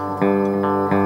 Música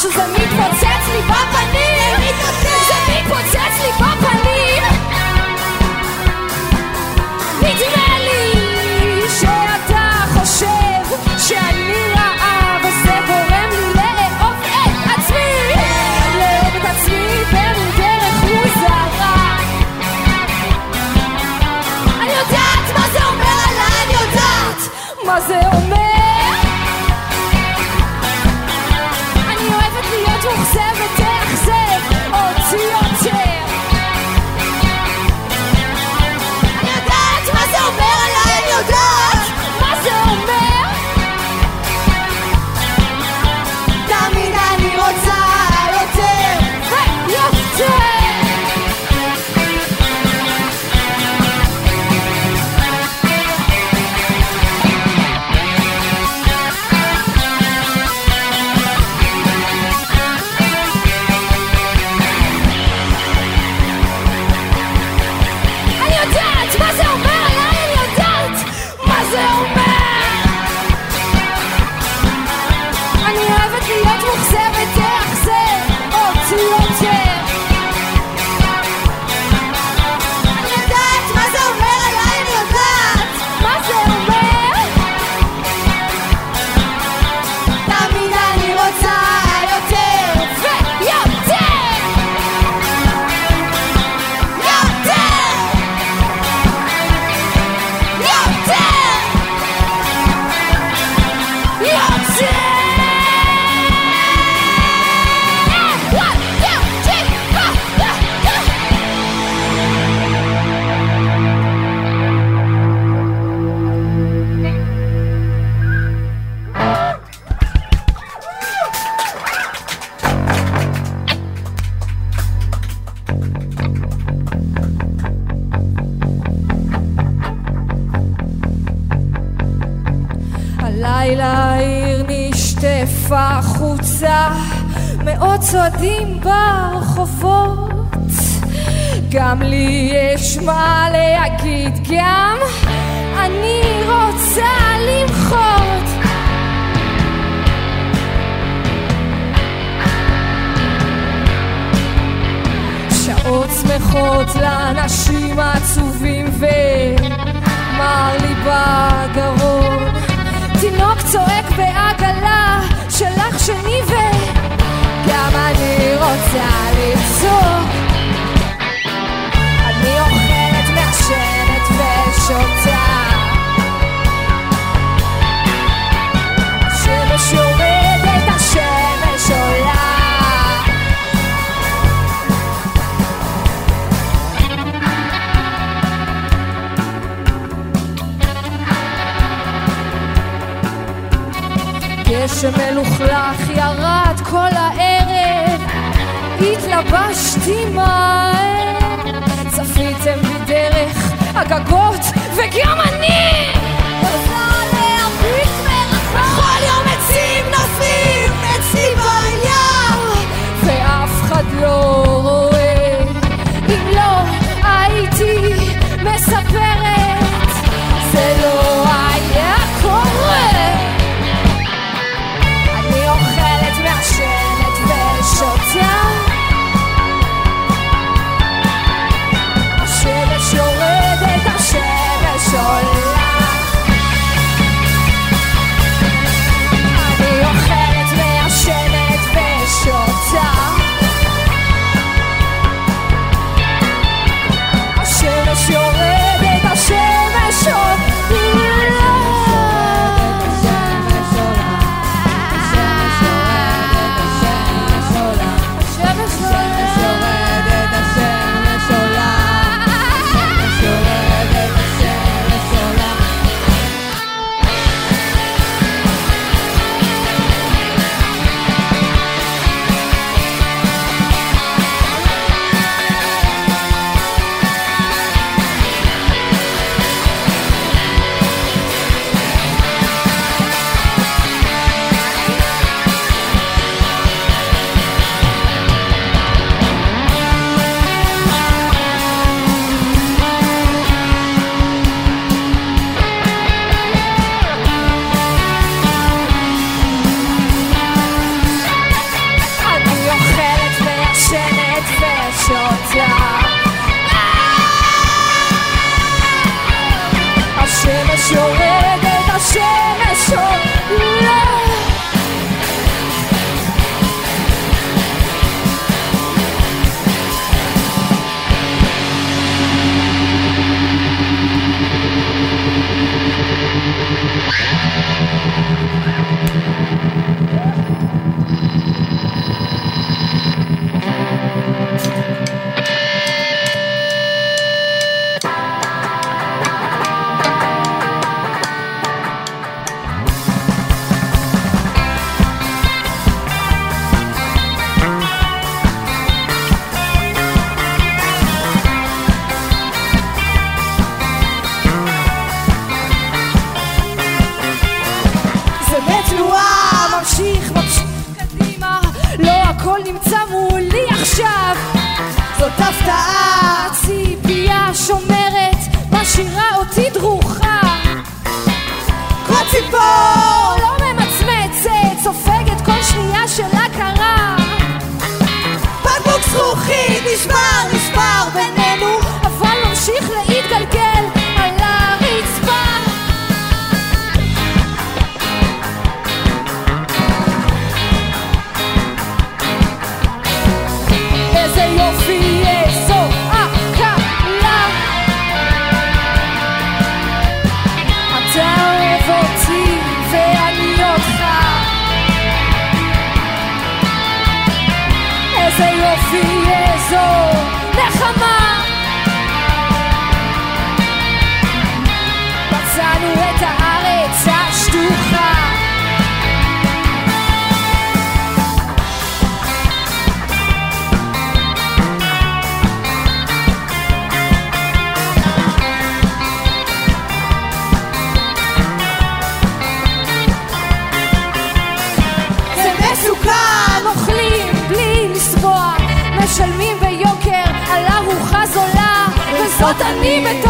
шо за мит во цец ли баба ни צועדים ברחובות. גם לי יש מה להגיד גם אני רוצה למחות. שעות שמחות לאנשים עצובים ומר לי בגרון. תינוק צועק בעגלה שלך שני ו... גם אני רוצה לצעוק אני אוכלת, מעשנת ושותה. השמש יורדת, השמש עולה. גשם מלוכלך ירד כל הערב, התלבשתי מהר, צפיתם בדרך הגגות משאירה אותי דרוכה. כמו ציפור! Liebe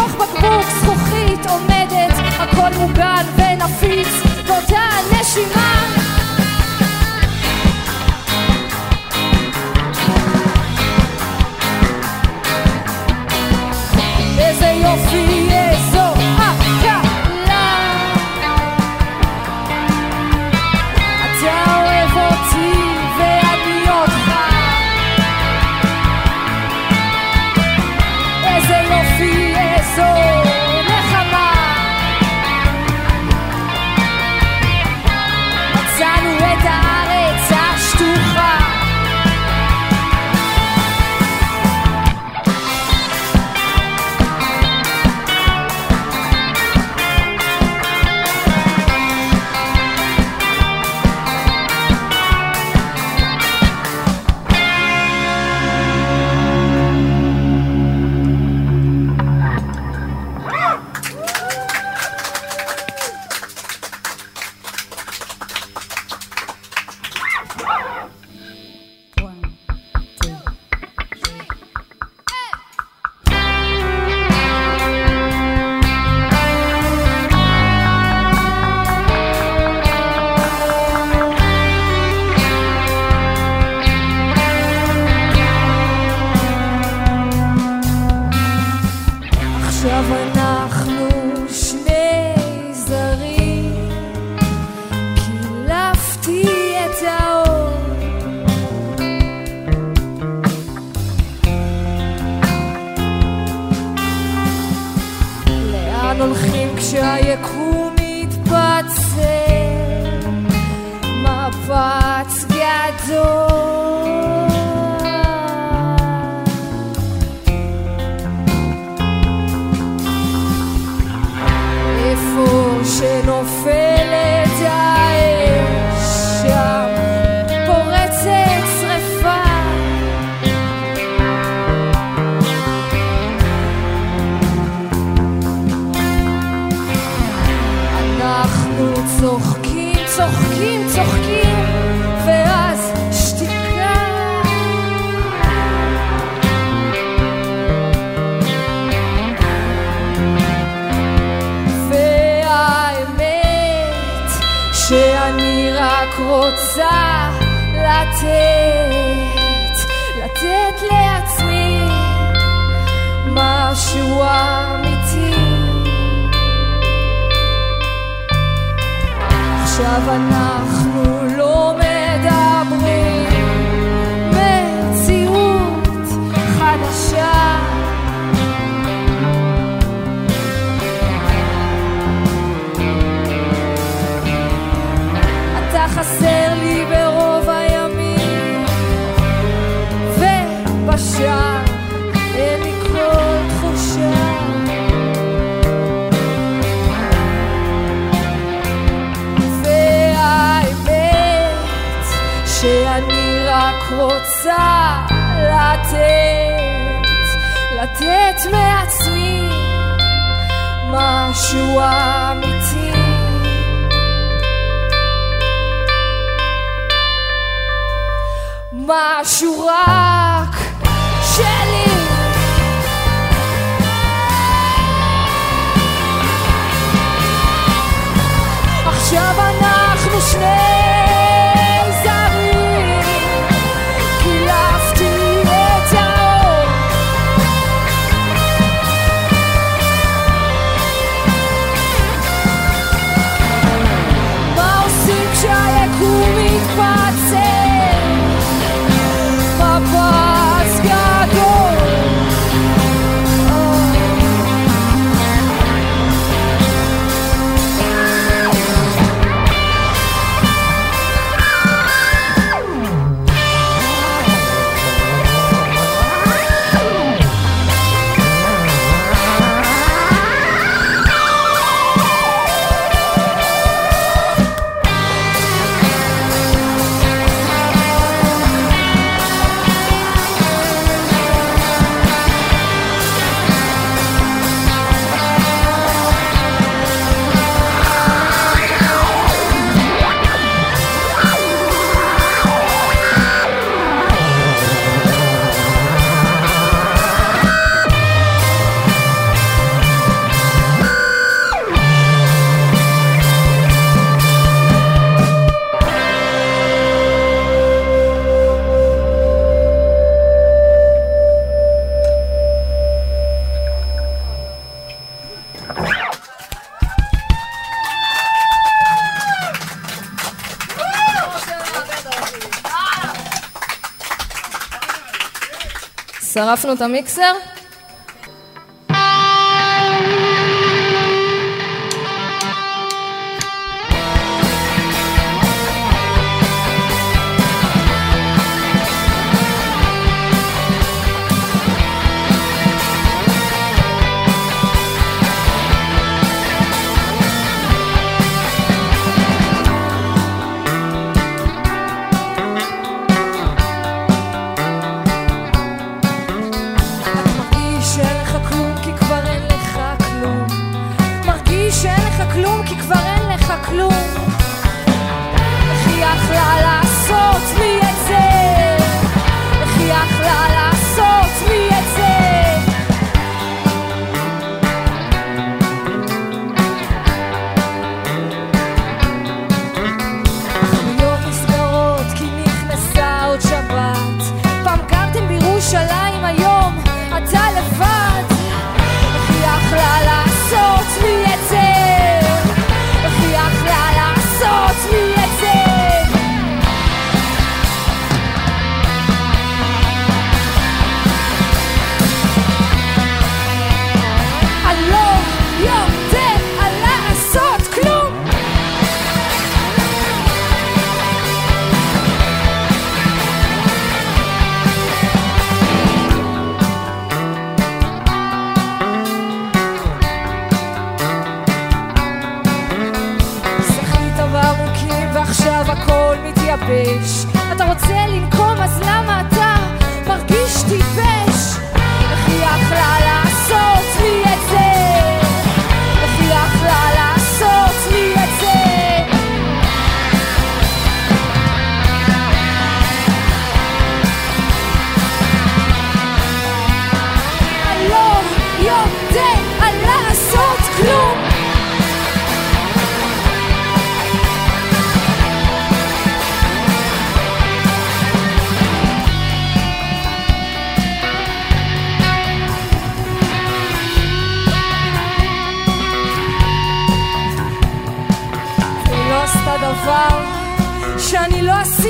הולכים כשהיקום מתפצל? מפץ גדול רק רוצה לתת, לתת לעצמי משהו אמיתי. עכשיו אנחנו לא מדברים חסר לי ברוב הימים. ובשער אין רוצה לתת לתת מעצמי משהו אמיתי. משהו רק שלי. עכשיו אנחנו שני שרפנו את המיקסר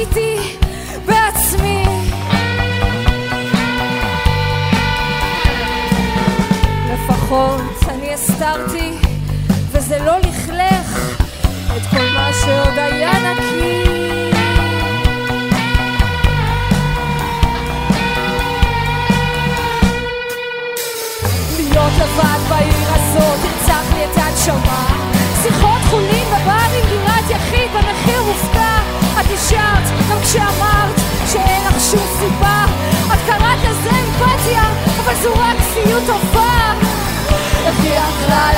עשיתי בעצמי. לפחות אני הסתרתי, וזה לא לכלך את כל מה שעוד היה נקי. להיות לבד בעיר הזאת, תרצח לי את הנשמה. את קראת לזה אמפתיה, אבל זו רק כפיות טובה. הביא הכלל